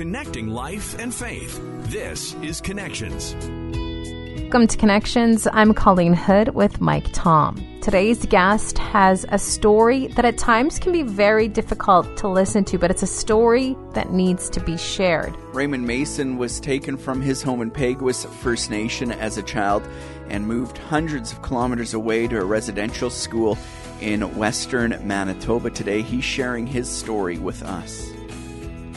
Connecting life and faith. This is Connections. Welcome to Connections. I'm Colleen Hood with Mike Tom. Today's guest has a story that at times can be very difficult to listen to, but it's a story that needs to be shared. Raymond Mason was taken from his home in Peguis First Nation as a child and moved hundreds of kilometers away to a residential school in western Manitoba. Today, he's sharing his story with us.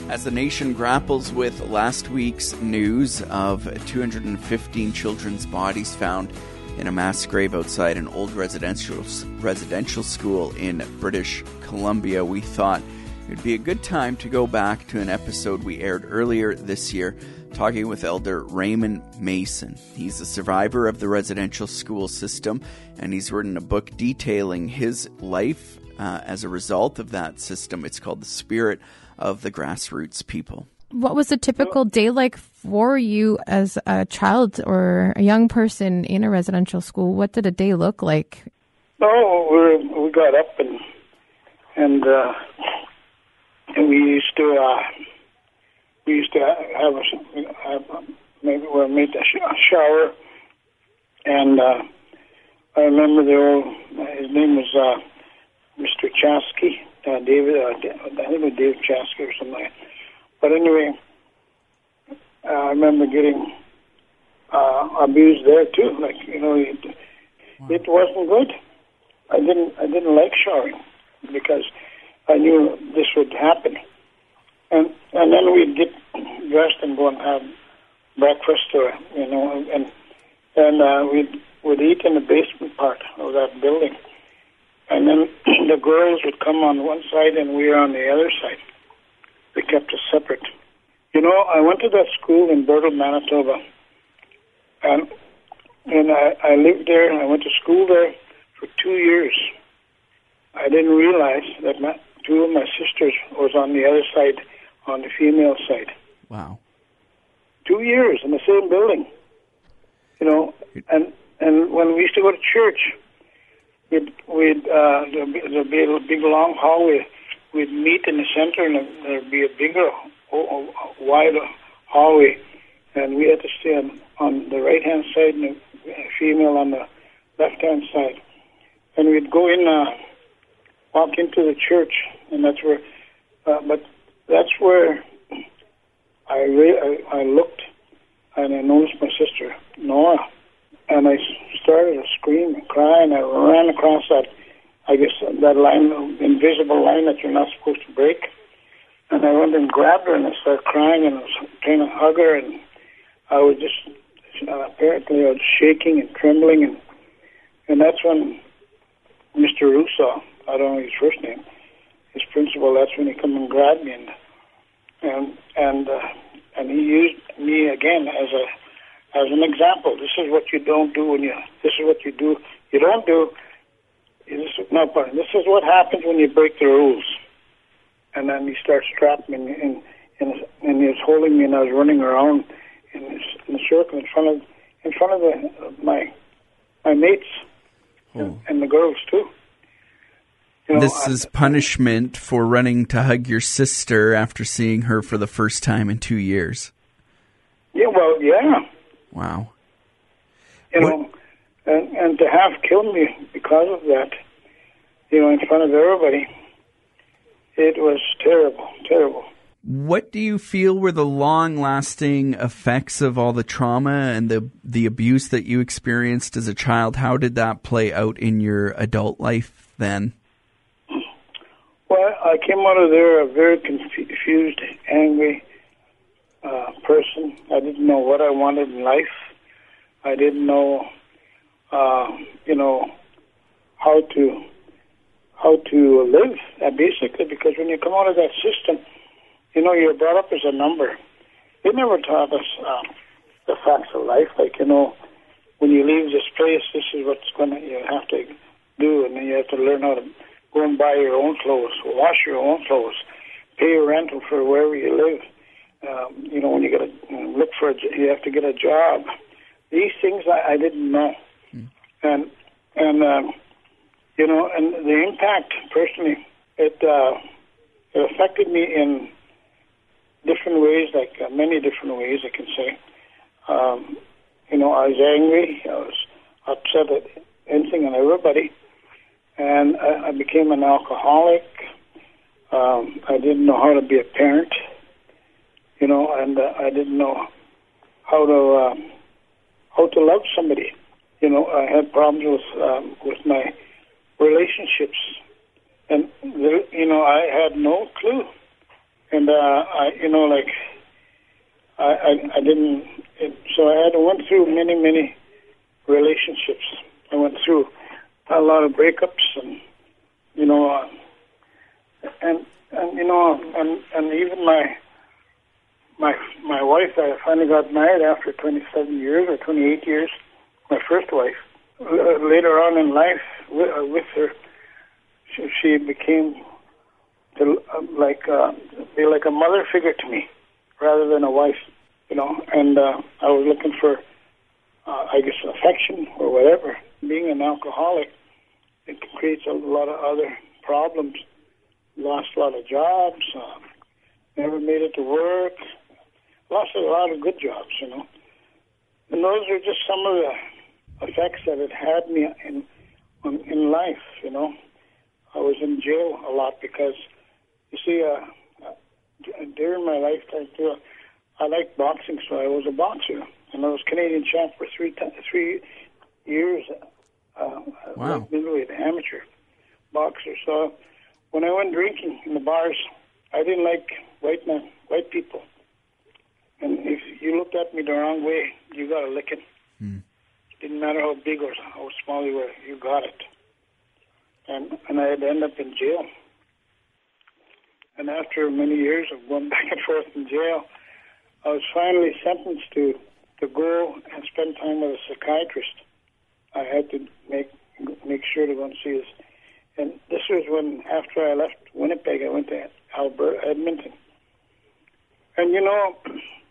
As the nation grapples with last week's news of 215 children's bodies found in a mass grave outside an old residential residential school in British Columbia, we thought it would be a good time to go back to an episode we aired earlier this year talking with Elder Raymond Mason. He's a survivor of the residential school system, and he's written a book detailing his life uh, as a result of that system. It's called The Spirit of the Grassroots People. What was a typical day like for you as a child or a young person in a residential school? What did a day look like? Oh, we we got up and and uh, and we used to uh, we used to have a, have maybe we made a, sh- a shower, and uh, I remember the old his name was uh, Mr. Chasky, uh, David. Uh, I think it was Dave Chasky or something. But anyway, uh, I remember getting uh, abused there too. Like you know, it, wow. it wasn't good. I didn't I didn't like showering because I knew this would happen. And and then we'd get dressed and go and have breakfast or you know and and uh, we'd would eat in the basement part of that building. And then the girls would come on one side and we were on the other side. They kept us separate. You know, I went to that school in Birtle, Manitoba, and and I, I lived there and I went to school there for two years. I didn't realize that my, two of my sisters was on the other side, on the female side. Wow. Two years in the same building. You know, and and when we used to go to church, we'd we'd uh, there'd, be, there'd be a big long hallway we'd meet in the center, and there'd be a bigger, wider hallway, and we had to stay on, on the right hand side and the female on the left hand side. And we'd go in, uh, walk into the church, and that's where, uh, but that's where I, re- I I looked, and I noticed my sister Nora, and I started to scream and cry, and I ran across that I guess that line, invisible line that you're not supposed to break. And I went and grabbed her and I started crying and I was trying to hug her and I was just uh, apparently I was shaking and trembling and and that's when Mr. Russo, I don't know his first name, his principal, that's when he come and grabbed me and and and uh, and he used me again as a as an example. This is what you don't do when you. This is what you do. You don't do this, no, but this is what happens when you break the rules. And then he starts trapping me, and, and, and he was holding me, and I was running around in, this, in a circle in front of in front of the, my my mates oh. and, and the girls too. You know, this is punishment for running to hug your sister after seeing her for the first time in two years. Yeah, well, yeah. Wow. You what? know, and and to have killed me because of that, you know, in front of everybody, it was terrible, terrible. What do you feel were the long-lasting effects of all the trauma and the the abuse that you experienced as a child? How did that play out in your adult life then? Well, I came out of there a very confused, angry uh, person. I didn't know what I wanted in life. I didn't know uh, you know, how to how to live uh, basically because when you come out of that system, you know, you're brought up as a number. They never taught us uh, the facts of life, like you know, when you leave this place, this is what's going to you have to do, and then you have to learn how to go and buy your own clothes, wash your own clothes, pay your rental for wherever you live. Um, you know, when you get a look for a, you have to get a job. These things I, I didn't know and and um, you know, and the impact personally, it uh, it affected me in different ways, like uh, many different ways, I can say. Um, you know, I was angry. I was upset at anything and everybody, and I, I became an alcoholic. Um, I didn't know how to be a parent, you know, and uh, I didn't know how to um, how to love somebody. You know, I had problems with um, with my relationships, and the, you know, I had no clue, and uh, I, you know, like I, I, I didn't. It, so I had went through many, many relationships. I went through a lot of breakups, and you know, uh, and and you know, and and even my my my wife. I finally got married after 27 years or 28 years. My first wife. L- later on in life, with, uh, with her, she, she became to, uh, like uh, be like a mother figure to me rather than a wife, you know. And uh, I was looking for, uh, I guess, affection or whatever. Being an alcoholic, it creates a lot of other problems. Lost a lot of jobs. Uh, never made it to work. Lost a lot of good jobs, you know. And those are just some of the effects that it had me in in, life, you know. I was in jail a lot because, you see, uh, during my lifetime, too, I liked boxing, so I was a boxer, and I was Canadian champ for three t- three years. Uh, Wow. like middleweight amateur boxer. So when I went drinking in the bars, I didn't like white men, white people. And if you looked at me the wrong way, you got a licking. Hmm. Didn't matter how big or how small you were, you got it. And and I'd end up in jail. And after many years of going back and forth in jail, I was finally sentenced to to go and spend time with a psychiatrist. I had to make make sure to go and see his. And this was when, after I left Winnipeg, I went to Alberta, Edmonton. And you know,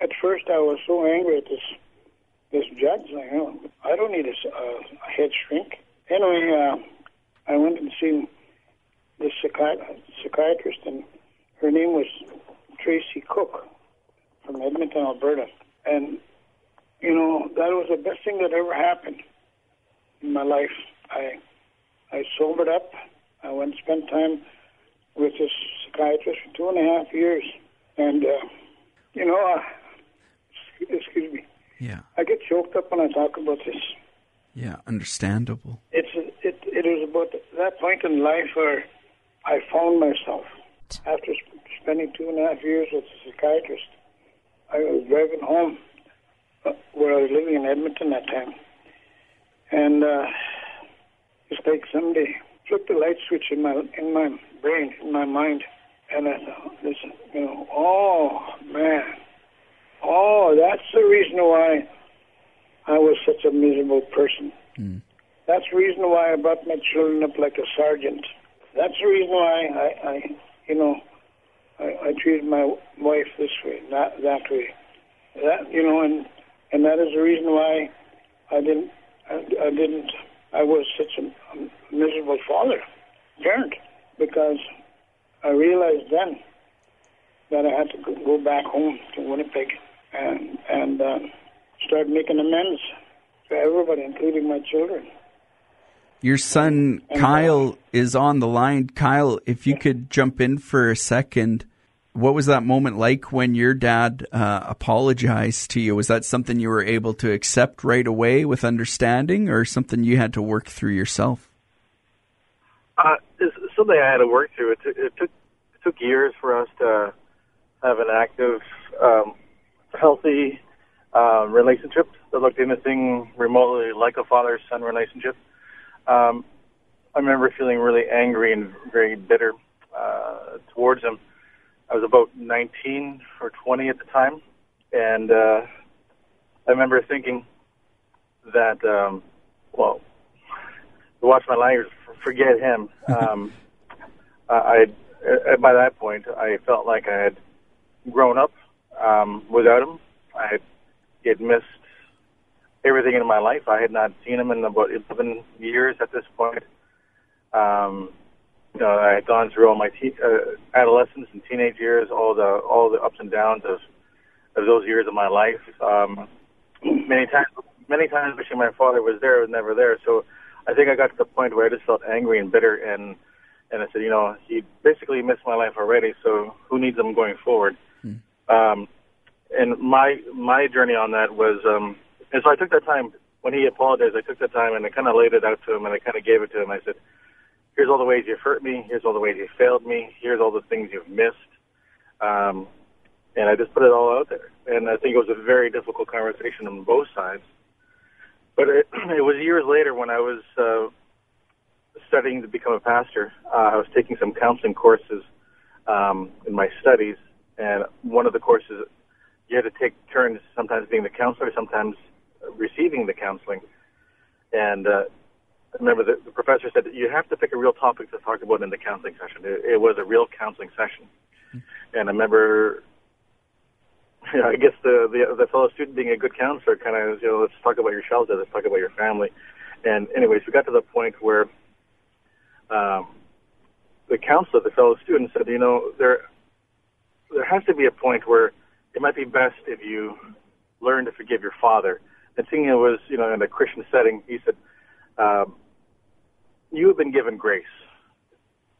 at first I was so angry at this this judge. Like, I don't need a, uh, a head shrink. Anyway, uh, I went and seen this psychi- psychiatrist, and her name was Tracy Cook from Edmonton, Alberta. And you know, that was the best thing that ever happened in my life. I I sobered up. I went and spent time with this psychiatrist for two and a half years, and uh, you know, uh, excuse me, Yeah. I get choked up when I talk about this. Yeah. Understandable. It's it it is about that point in life where I found myself after sp- spending two and a half years with a psychiatrist. I was driving home uh, where I was living in Edmonton that time, and uh, it's like somebody flipped the light switch in my in my brain, in my mind, and I thought, this, you know, oh man, oh, that's the reason why I was such a miserable person. Hmm. That's the reason why I brought my children up like a sergeant. That's the reason why I, I you know, I, I treated my wife this way, not that way. That you know, and and that is the reason why I didn't, I, I didn't, I was such a, a miserable father, parent, because I realized then that I had to go back home to Winnipeg and and uh, start making amends to everybody, including my children. Your son And, uh, Kyle is on the line. Kyle, if you could jump in for a second, what was that moment like when your dad uh, apologized to you? Was that something you were able to accept right away with understanding, or something you had to work through yourself? Uh, it's something I had to work through. It, took it took it took years for us to have an active, um, healthy uh, relationship that looked anything remotely like a father-son relationship. Um, I remember feeling really angry and very bitter uh, towards him. I was about 19 or 20 at the time, and uh, I remember thinking that, um, well, to watch my language, forget him. Um, I, I by that point, I felt like I had grown up um, without him. I had, missed everything in my life. I had not seen him in about 11 years at this point. Um, you know, I had gone through all my te- uh, adolescence and teenage years, all the all the ups and downs of of those years of my life. Um, many times, many times, wishing my father was there, was never there. So, I think I got to the point where I just felt angry and bitter, and and I said, you know, he basically missed my life already. So, who needs him going forward? Um, and my my journey on that was, um, and so I took that time when he apologized. I took that time and I kind of laid it out to him, and I kind of gave it to him. I said, "Here's all the ways you've hurt me. Here's all the ways you failed me. Here's all the things you've missed." Um, and I just put it all out there. And I think it was a very difficult conversation on both sides. But it, it was years later when I was uh, studying to become a pastor. Uh, I was taking some counseling courses um, in my studies, and one of the courses you had to take turns, sometimes being the counselor, sometimes receiving the counseling. And uh, I remember the, the professor said that you have to pick a real topic to talk about in the counseling session. It, it was a real counseling session. And I remember you know, I guess the, the the fellow student being a good counselor kind of you know let's talk about your childhood, let's talk about your family, and anyways we got to the point where um, the counselor, the fellow student said, you know there there has to be a point where it might be best if you learn to forgive your father. And seeing it was you know in a Christian setting, he said, um, you have been given grace.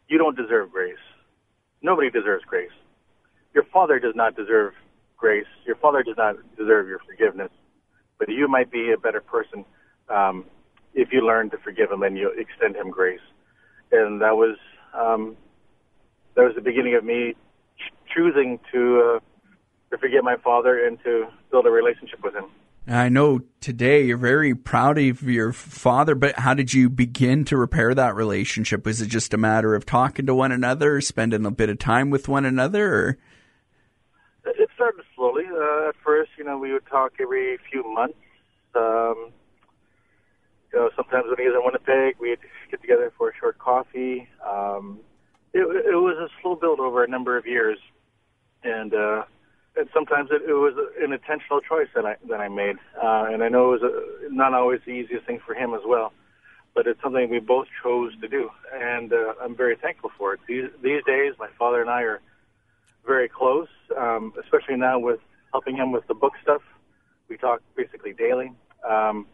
You don't deserve grace. Nobody deserves grace. Your father does not deserve grace. Your father does not deserve your forgiveness, but you might be a better person um, if you learn to forgive him and you extend him grace. And that was um, that was the beginning of me choosing to uh, to forgive my father and to build a relationship with him. I know today you're very proud of your father, but how did you begin to repair that relationship? Was it just a matter of talking to one another, spending a bit of time with one another, or? It started slowly. Uh, at first, you know, we would talk every few months. Um, you know, sometimes when he was in Winnipeg, we'd get together for a short coffee. Um, it, it was a slow build over a number of years, and uh, and sometimes it, it was an intentional choice that I that I made. Uh, and I know it was a, not always the easiest thing for him as well, but it's something we both chose to do, and uh, I'm very thankful for it. These these days, my father and I are very close, um, especially now with helping him with the book stuff. We talk basically daily. Um,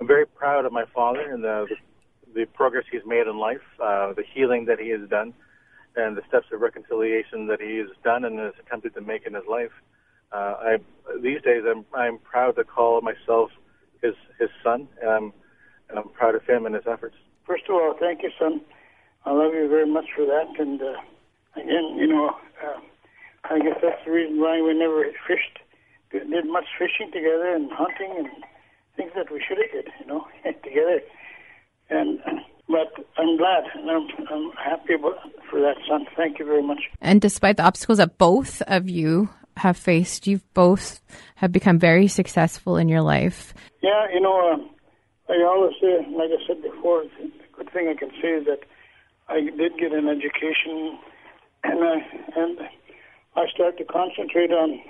I'm very proud of my father and the, the, the progress he's made in life, uh, the healing that he has done, and the steps of reconciliation that he has done and has attempted to make in his life. Uh, I, these days, I'm, I'm proud to call myself his, his son, and I'm, and I'm proud of him and his efforts. First of all, thank you, son. I love you very much for that. And uh, again, you know, uh, I guess that's the reason why we never fished, did much fishing together and hunting and things that we should have did, you know, together. And but I'm glad and I'm, I'm happy for that, son. Thank you very much. And despite the obstacles that both of you have faced, you've both have become very successful in your life. Yeah, you know, um, I always say, like I said before, the good thing I can say is that I did get an education, and I and I started to concentrate on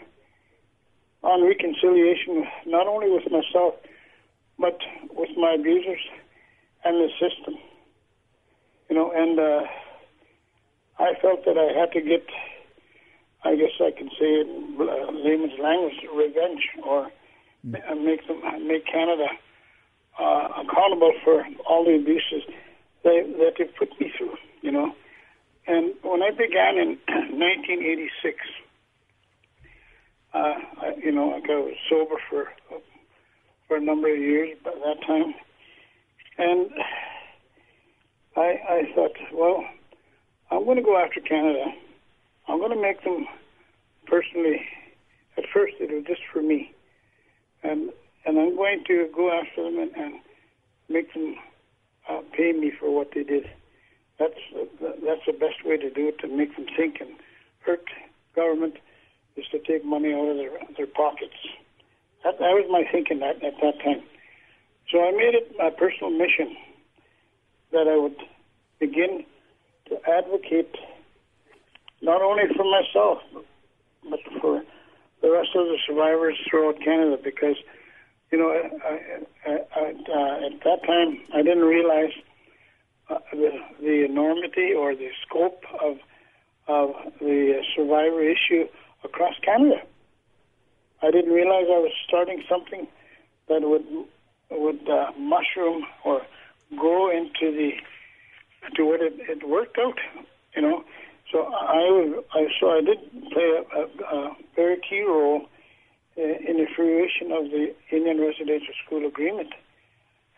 on reconciliation, not only with myself, but with my abusers and the system. You know, and uh, I felt that I had to get, I guess I can say it in uh, layman's language, revenge, or mm. make them make Canada uh, accountable for all the abuses they, that they put me through. You know, and when I began in 1986, uh, I, you know, I was sober for for a number of years by that time, and I I thought, well, I'm going to go after Canada. I'm going to make them personally. At first, it was just for me, and and I'm going to go after them and, and make them uh, pay me for what they did. That's uh, that's the best way to do it to make them think and hurt government is to take money out of their their pockets. That, that was my thinking at, at that time. So I made it my personal mission that I would begin to advocate not only for myself but for the rest of the survivors throughout Canada because you know I, I, I, uh, at that time I didn't realize uh, the, the enormity or the scope of of the survivor issue across Canada. I didn't realize I was starting something that would would uh, mushroom or grow into the to what it, it worked out, you know. So I, I so I did play a, a, a very key role uh, in the fruition of the Indian Residential School Agreement,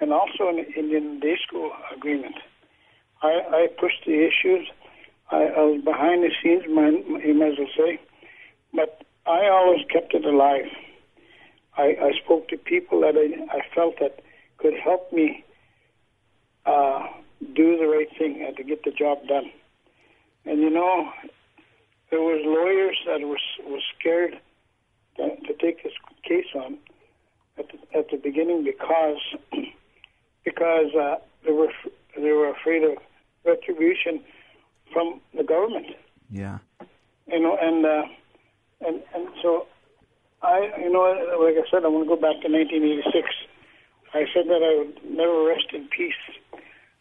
and also the Indian Day School Agreement. I, I pushed the issues. I, I was behind the scenes, you might as well say, but I always kept it alive. I, I spoke to people that I, I felt that could help me uh, do the right thing and to get the job done. And you know, there was lawyers that was was scared to, to take this case on at the, at the beginning because because uh, they were they were afraid of retribution from the government. Yeah. You know, and uh, and and so I, you know, like I said, I want to go back to 1986. I said that I would never rest in peace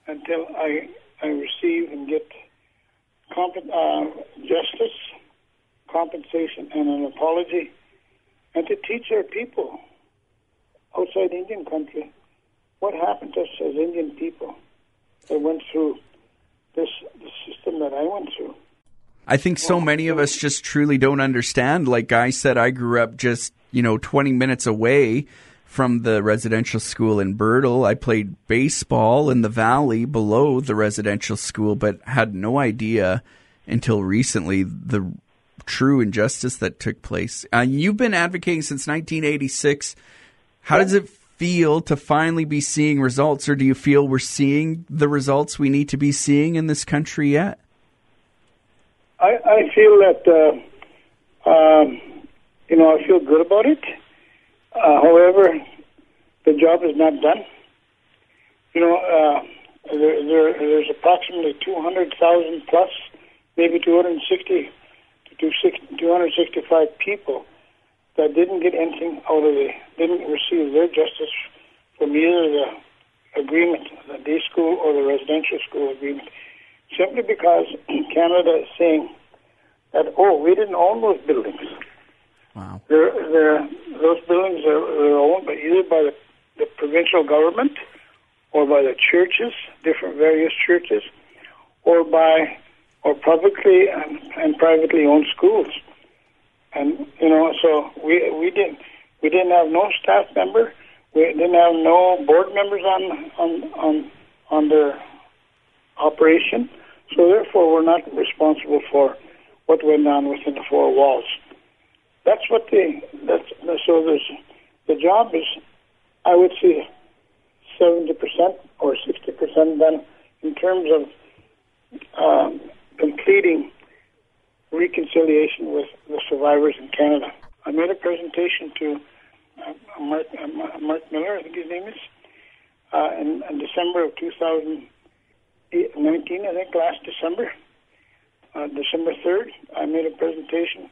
until I I receive and get comp- uh, justice, compensation, and an apology, and to teach our people outside Indian country what happened to us as Indian people that went through this system that I went through. I think so many of us just truly don't understand. Like I said, I grew up just, you know, 20 minutes away from the residential school in Birtle. I played baseball in the valley below the residential school, but had no idea until recently the true injustice that took place. Uh, you've been advocating since 1986. How does it feel to finally be seeing results, or do you feel we're seeing the results we need to be seeing in this country yet? I, I feel that, uh, um, you know, I feel good about it. Uh, however, the job is not done. You know, uh, there, there, there's approximately 200,000 plus, maybe 260 to 265 people that didn't get anything out of the, didn't receive their justice from either the agreement, the day school or the residential school agreement, simply because Canada is saying that, oh, we didn't own those buildings. Wow. They're, they're, those buildings are, are owned by either by the, the provincial government or by the churches, different various churches, or by or publicly and, and privately owned schools. And you know, so we we didn't we didn't have no staff member, we didn't have no board members on on on on their operation. So therefore, we're not responsible for what went on within the four walls. That's what the that's so there's the job is I would say seventy percent or sixty percent done in terms of um, completing reconciliation with the survivors in Canada. I made a presentation to uh, Marc, uh, Marc Miller, I think his name is, uh, in, in December of 2019, I think last December, uh, December 3rd. I made a presentation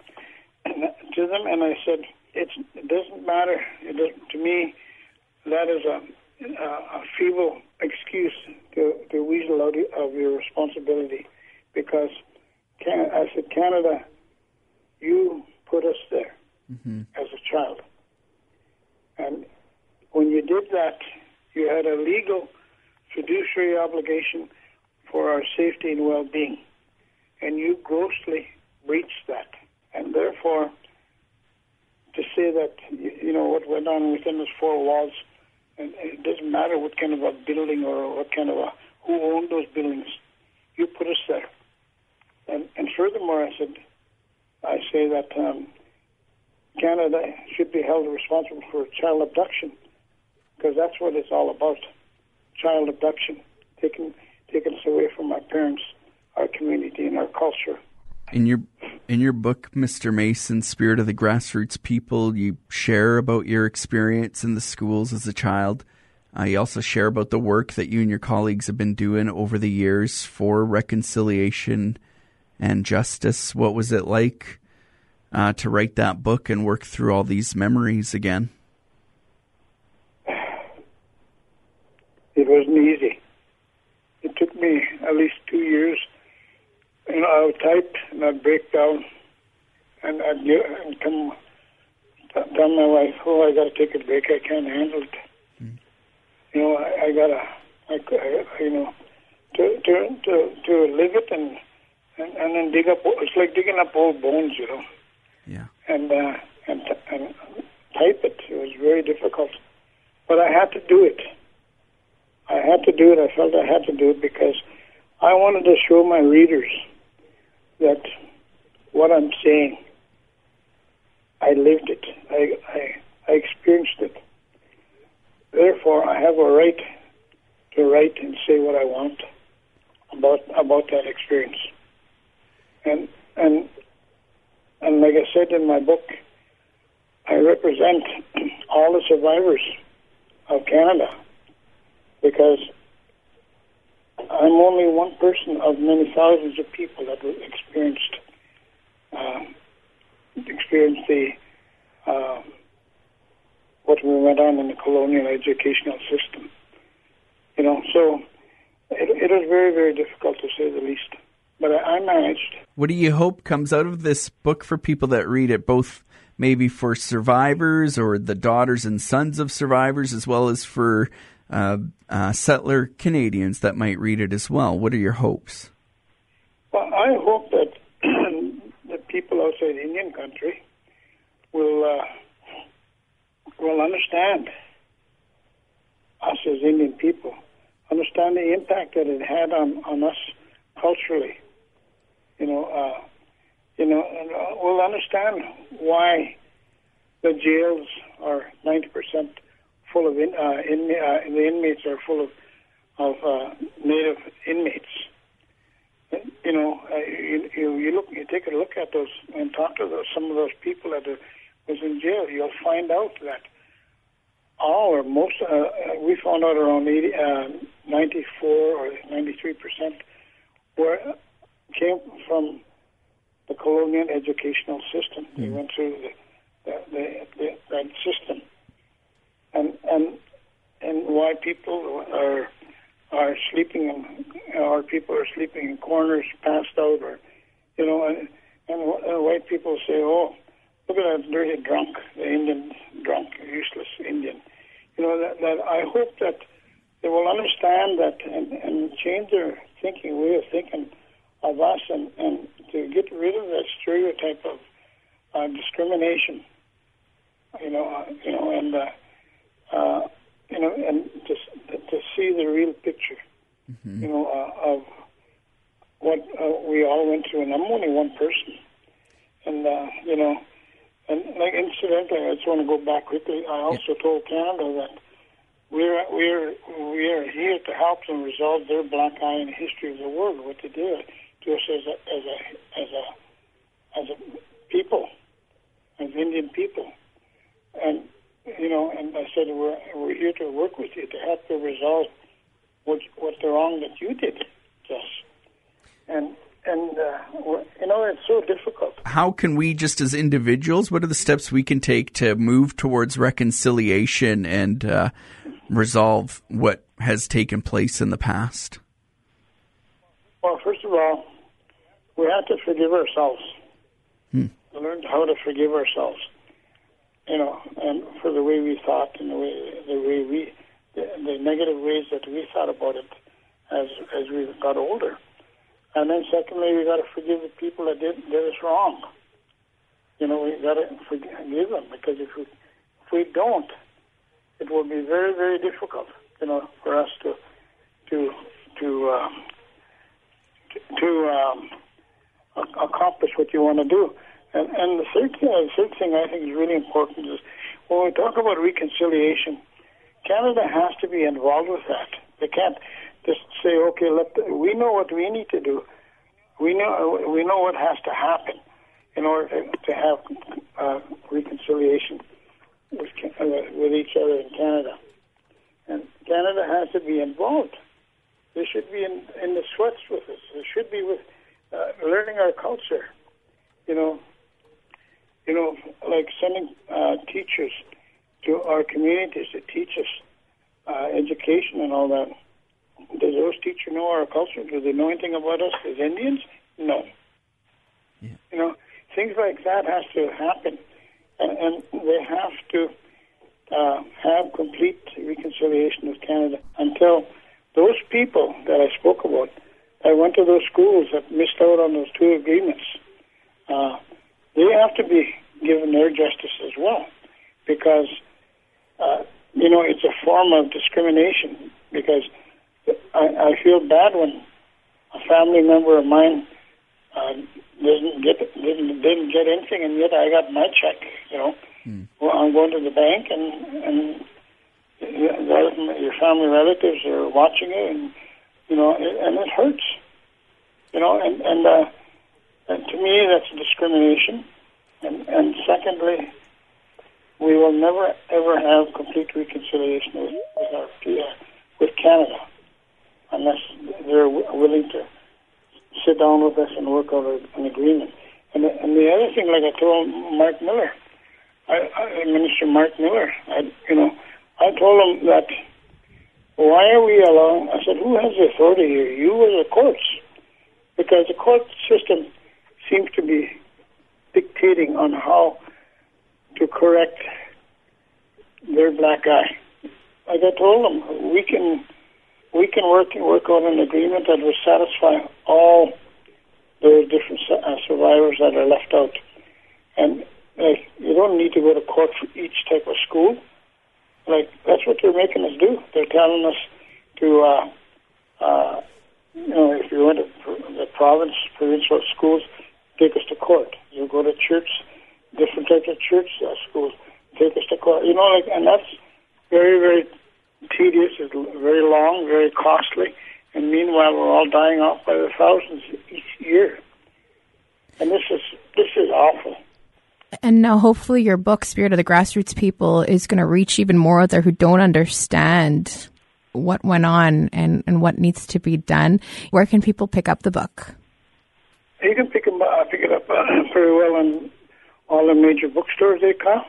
to them, and I said, it's, it doesn't matter. It doesn't, to me, that is a, a, a feeble excuse to, to weasel out of your responsibility because Can- I said, Canada, you put us there Mm-hmm. as a child. And when you did that, you had a legal fiduciary obligation for our safety and well being. And you grossly breached that. And therefore, to say that, you know, what went on within those four walls, and it doesn't matter what kind of a building or what kind of a, who owned those buildings, you put us there. And, and furthermore, I said, I say that um, Canada should be held responsible for child abduction because that's what it's all about child abduction, taking, taking us away from our parents, our community, and our culture. In your in your book, Mr. Mason, Spirit of the Grassroots People, you share about your experience in the schools as a child. Uh, you also share about the work that you and your colleagues have been doing over the years for reconciliation and justice. What was it like uh, to write that book and work through all these memories again? It wasn't easy. It took me at least two years. You know, I would type and I'd break down, and I'd get, and come tell my wife, "Oh, I got to take a break. I can't handle it." Mm. You know, I, I gotta, I, I, you know, to to to to live it and, and and then dig up. It's like digging up old bones, you know. Yeah. And uh, and and type it. It was very difficult, but I had to do it. I had to do it. I felt I had to do it because I wanted to show my readers that what I'm saying, I lived it. I, I, I experienced it. Therefore, I have a right to write and say what I want about about that experience. And and and like I said in my book, I represent all the survivors of Canada because I'm only one person of many thousands of people that experienced uh, experienced the uh, what we went on in the colonial educational system. You know, so it, it was very very difficult to say the least, but I, I managed. What do you hope comes out of this book for people that read it, both? Maybe for survivors or the daughters and sons of survivors, as well as for uh, uh, settler Canadians that might read it as well. What are your hopes? Well, I hope that the people outside Indian country will uh, will understand us as Indian people, understand the impact that it had on, on us culturally. You know, uh, you know, and uh, will understand why the jails are ninety percent full of in, uh, in, uh, the inmates are full of of uh, native inmates. You know, uh, you, you you look, you take a look at those and talk to those, some of those people that are, was in jail. You'll find out that all or most, uh, uh we found out around 80, uh, 94 or 93 percent were came from the colonial educational system. Mm-hmm. They went through the, the, the that system and and and why people are are sleeping in, or people are sleeping in corners, passed out, or you know, and, and white people say, "Oh, look at that dirty drunk, the Indian drunk, useless Indian." You know that that I hope that they will understand that and, and change their thinking, way of thinking of us, and and to get rid of that stereotype of uh, discrimination. You know, uh, you know, and uh, uh, you know, and to to see the real picture, mm-hmm. you know, uh, of what uh, we all went through. And I'm only one person, and uh, you know, and like incidentally, I just want to go back quickly. I also yeah. told Canada that we're we're we're here to help them resolve their black eye in the history of the world. What they did to us as a as a as a as a people, as Indian people, and you know, and I said we're we're here to work with you to help you resolve what what's wrong that you did to us, and and uh, you know it's so difficult. How can we, just as individuals, what are the steps we can take to move towards reconciliation and uh, resolve what has taken place in the past? Well, first of all, we have to forgive ourselves. Hmm. Learn how to forgive ourselves you know, and for the way we thought and the way the way we the, the negative ways that we thought about it as as we got older. And then secondly, we got to forgive the people that did did us wrong. You know, we got to forgive them because if we if we don't, it will be very very difficult. You know, for us to to to um, to, um, accomplish what you want to do. And, and the third thing, the third thing I think is really important is when we talk about reconciliation, Canada has to be involved with that. They can't just say, okay, let the, we know what we need to do. We know we know what has to happen in order to, have uh, reconciliation with, uh, with each other in Canada. And Canada has to be involved. They should be in, in the sweats with us. They should be with uh, learning our culture. You know, you know, like sending uh, teachers to our communities to teach us uh, education and all that. Does those teachers know our culture? Do they know anything about us as Indians? No. Yeah. You know, things like that has to happen, and, and they have to uh, have complete reconciliation with Canada until those people that I spoke about that went to those schools that missed out on those two agreements, uh, they have to be given their justice as well, because uh, you know it's a form of discrimination. Because I, I feel bad when a family member of mine uh, didn't get didn't didn't get anything, and yet I got my check. You know, Mm. well, I'm going to the bank, and and your family relatives are watching you, and you know, it, and it hurts. You know, and and, uh, and to me that's discrimination. And and secondly, we will never ever have complete reconciliation with, with our uh, with Canada unless they're w- willing to sit down with us and work out an agreement. And the, and the other thing, like I told Marc Miller, I, I, Minister Marc Miller, I, you know, I told him that why are we allowing? I said, who has the authority here? You or the courts? Because the court system seems to be dictating on how to correct their black eye. Like I told them, we can we can work work on an agreement that will satisfy all those different uh, survivors that are left out. And like, you don't need to go to court for each type of school. Like that's what they're making us do. They're telling us to, uh, uh, you know, if you went to the province, provincial schools, take us to court. You go to church, different types of church uh, schools, take us to court. You know, like, and that's very, very tedious. It's very long, very costly. And meanwhile, we're all dying off by the thousands year. And this is this is awful. And now, hopefully, your book, Spirit of the Grassroots People, is going to reach even more out there who don't understand what went on and, and what needs to be done. Where can people pick up the book? You can pick, 'em, uh, pick it up uh, very well in all the major bookstores they come.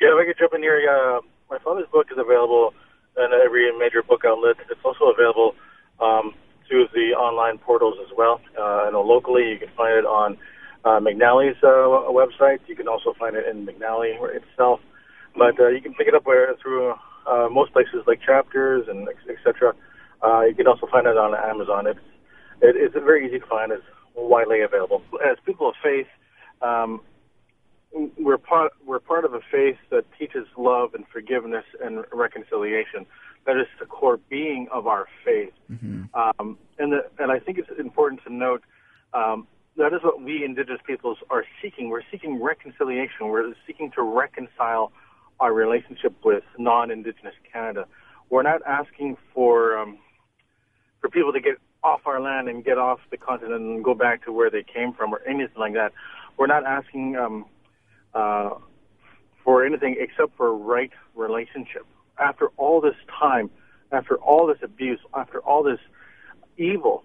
Yeah, if I could jump in here, uh, my father's book is available in every major book outlet. It's also available um, through the online portals as well. Uh, I know locally you can find it on uh, McNally's uh, website. You can also find it in McNally itself. But uh, you can pick it up where, through uh, most places like Chapters and etc. Uh, you can also find it on Amazon. It's it, it's very easy to find. It's widely available. As people of faith, um, we're part we're part of a faith that teaches love and forgiveness and reconciliation. That is the core being of our faith. Um, and the, and I think it's important to note um, that is what we Indigenous peoples are seeking. We're seeking reconciliation. We're seeking to reconcile our relationship with non-Indigenous Canada. We're not asking for um, for people to get off our land and get off the continent and go back to where they came from or anything like that. We're not asking um, uh, for anything except for right relationship. After all this time, after all this abuse, after all this evil,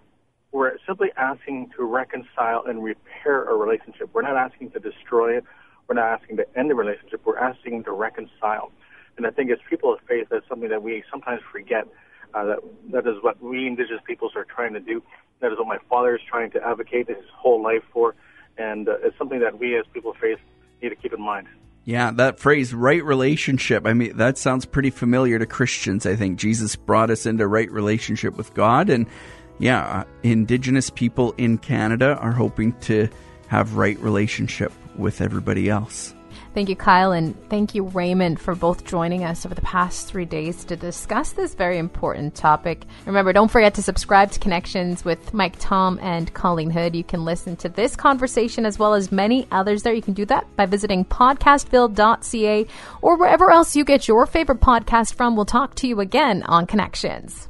we're simply asking to reconcile and repair a relationship. We're not asking to destroy it. We're not asking to end the relationship. We're asking to reconcile. And I think as people of faith, that's something that we sometimes forget. Uh, that that is what we Indigenous peoples are trying to do. That is what my father is trying to advocate his whole life for, and uh, it's something that we as people of faith need to keep in mind. Yeah, that phrase, right relationship. I mean, that sounds pretty familiar to Christians. I think Jesus brought us into right relationship with God. And yeah, uh, Indigenous people in Canada are hoping to have right relationship with everybody else. Thank you, Kyle, and thank you, Raymond, for both joining us over the past three days to discuss this very important topic. Remember, don't forget to subscribe to Connections with Mike Tom and Colleen Hood. You can listen to this conversation as well as many others there. You can do that by visiting podcastville.ca or wherever else you get your favorite podcast from. We'll talk to you again on Connections.